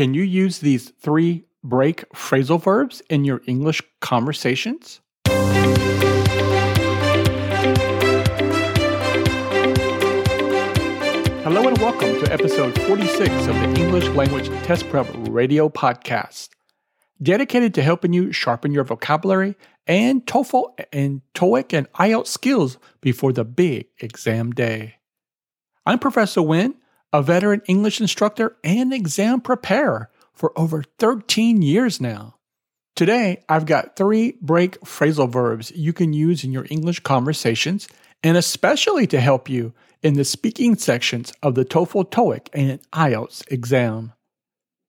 Can you use these three break phrasal verbs in your English conversations? Hello and welcome to episode 46 of the English Language Test Prep Radio Podcast, dedicated to helping you sharpen your vocabulary and TOEFL and TOEIC and IELTS skills before the big exam day. I'm Professor Wynn, a veteran English instructor and exam preparer for over 13 years now. Today, I've got three break phrasal verbs you can use in your English conversations and especially to help you in the speaking sections of the TOEFL, TOEIC, and IELTS exam.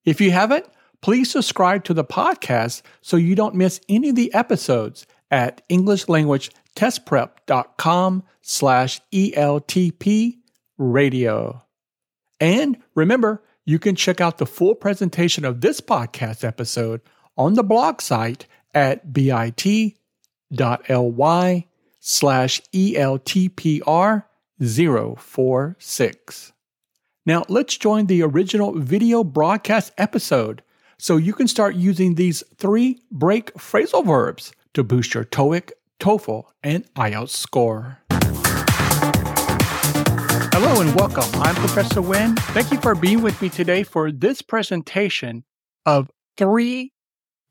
If you haven't, please subscribe to the podcast so you don't miss any of the episodes at englishlanguagetestprep.com slash ELTP radio. And remember, you can check out the full presentation of this podcast episode on the blog site at bit.ly slash ELTPR 046. Now let's join the original video broadcast episode so you can start using these three break phrasal verbs to boost your TOEIC, TOEFL, and IELTS score. Hello and welcome. I'm Professor Wynn. Thank you for being with me today for this presentation of three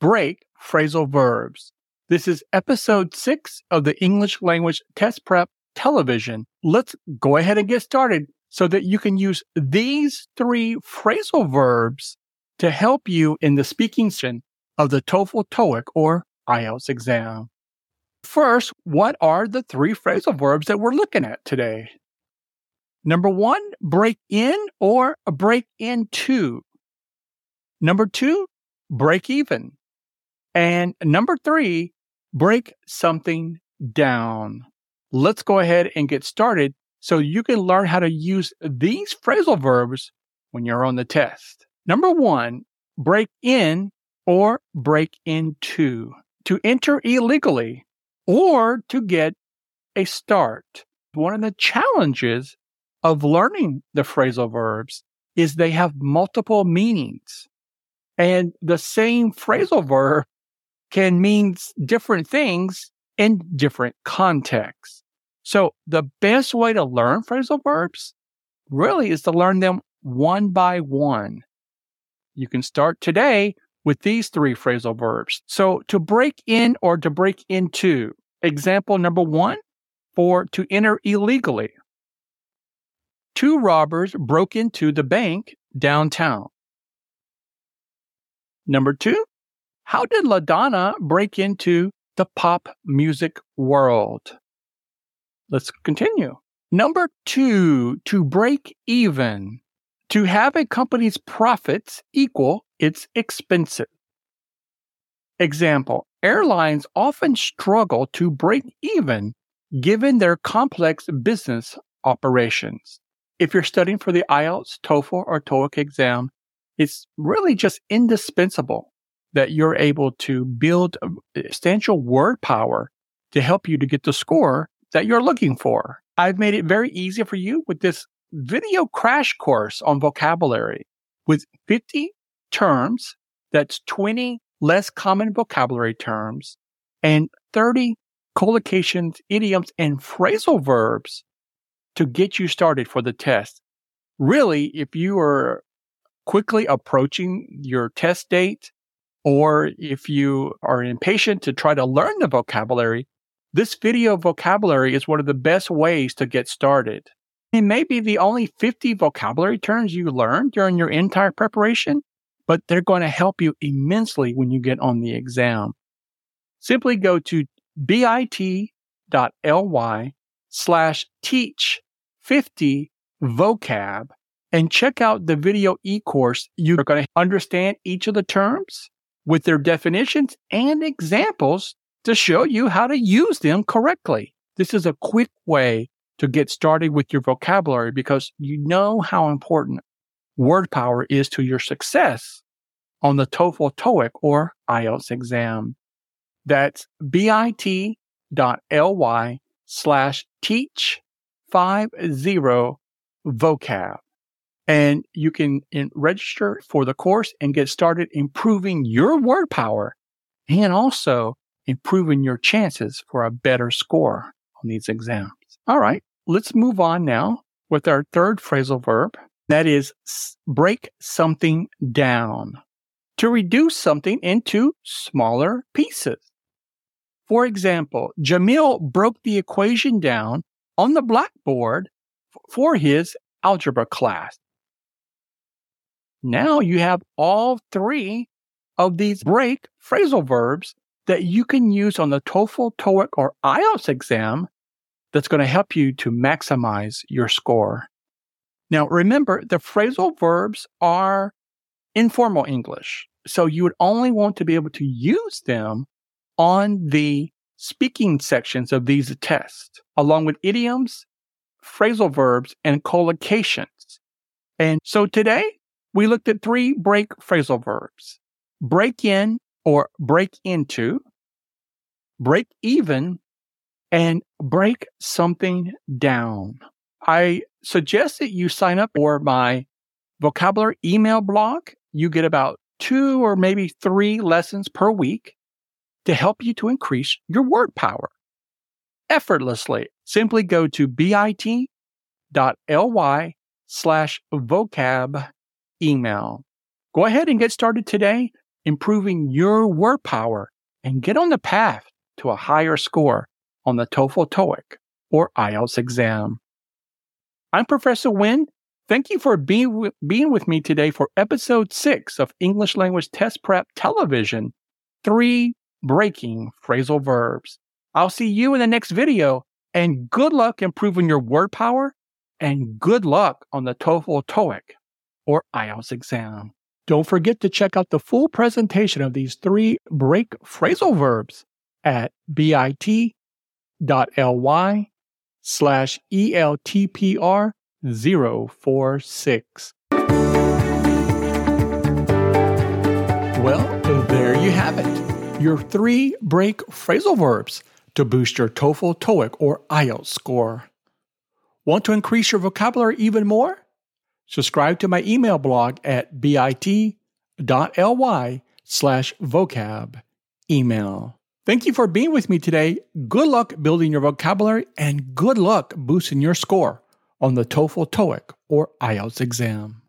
break phrasal verbs. This is episode six of the English language test prep television. Let's go ahead and get started so that you can use these three phrasal verbs to help you in the speaking section of the TOEFL, TOEIC, or IELTS exam. First, what are the three phrasal verbs that we're looking at today? Number one, break in or break into. Number two, break even. And number three, break something down. Let's go ahead and get started so you can learn how to use these phrasal verbs when you're on the test. Number one, break in or break into. To enter illegally or to get a start. One of the challenges of learning the phrasal verbs is they have multiple meanings. And the same phrasal verb can mean different things in different contexts. So the best way to learn phrasal verbs really is to learn them one by one. You can start today with these three phrasal verbs. So to break in or to break into, example number one, for to enter illegally two robbers broke into the bank downtown. Number two, how did LaDonna break into the pop music world? Let's continue. Number two, to break even. To have a company's profits equal its expenses. Example, airlines often struggle to break even given their complex business operations if you're studying for the IELTS, TOEFL, or TOEIC exam, it's really just indispensable that you're able to build substantial word power to help you to get the score that you're looking for. I've made it very easy for you with this video crash course on vocabulary with 50 terms. That's 20 less common vocabulary terms and 30 collocations, idioms, and phrasal verbs to get you started for the test. Really, if you are quickly approaching your test date, or if you are impatient to try to learn the vocabulary, this video vocabulary is one of the best ways to get started. It may be the only 50 vocabulary terms you learn during your entire preparation, but they're going to help you immensely when you get on the exam. Simply go to bit.ly slash teach 50 vocab and check out the video e-course. You're going to understand each of the terms with their definitions and examples to show you how to use them correctly. This is a quick way to get started with your vocabulary because you know how important word power is to your success on the TOEFL, TOEIC, or IELTS exam. That's bit.ly slash teach five zero vocab. and you can in, register for the course and get started improving your word power and also improving your chances for a better score on these exams. All right, let's move on now with our third phrasal verb. That is break something down. To reduce something into smaller pieces. For example, Jamil broke the equation down on the blackboard for his algebra class. Now you have all three of these break phrasal verbs that you can use on the TOEFL, TOEIC, or IELTS exam that's going to help you to maximize your score. Now, remember, the phrasal verbs are informal English. So you would only want to be able to use them on the speaking sections of these tests, along with idioms, phrasal verbs, and collocations. And so today we looked at three break phrasal verbs break in or break into, break even, and break something down. I suggest that you sign up for my vocabulary email blog. You get about two or maybe three lessons per week to help you to increase your word power effortlessly. Simply go to bit.ly slash vocab email. Go ahead and get started today, improving your word power and get on the path to a higher score on the TOEFL, TOEIC, or IELTS exam. I'm Professor Wynn. Thank you for being, being with me today for episode six of English Language Test Prep Television Three Breaking Phrasal Verbs. I'll see you in the next video, and good luck improving your word power, and good luck on the TOEFL, TOEIC, or IELTS exam. Don't forget to check out the full presentation of these three break phrasal verbs at bit.ly slash ELTPR 046. Your three break phrasal verbs to boost your TOEFL, TOEIC, or IELTS score. Want to increase your vocabulary even more? Subscribe to my email blog at bit.ly slash vocab email. Thank you for being with me today. Good luck building your vocabulary and good luck boosting your score on the TOEFL, TOEIC, or IELTS exam.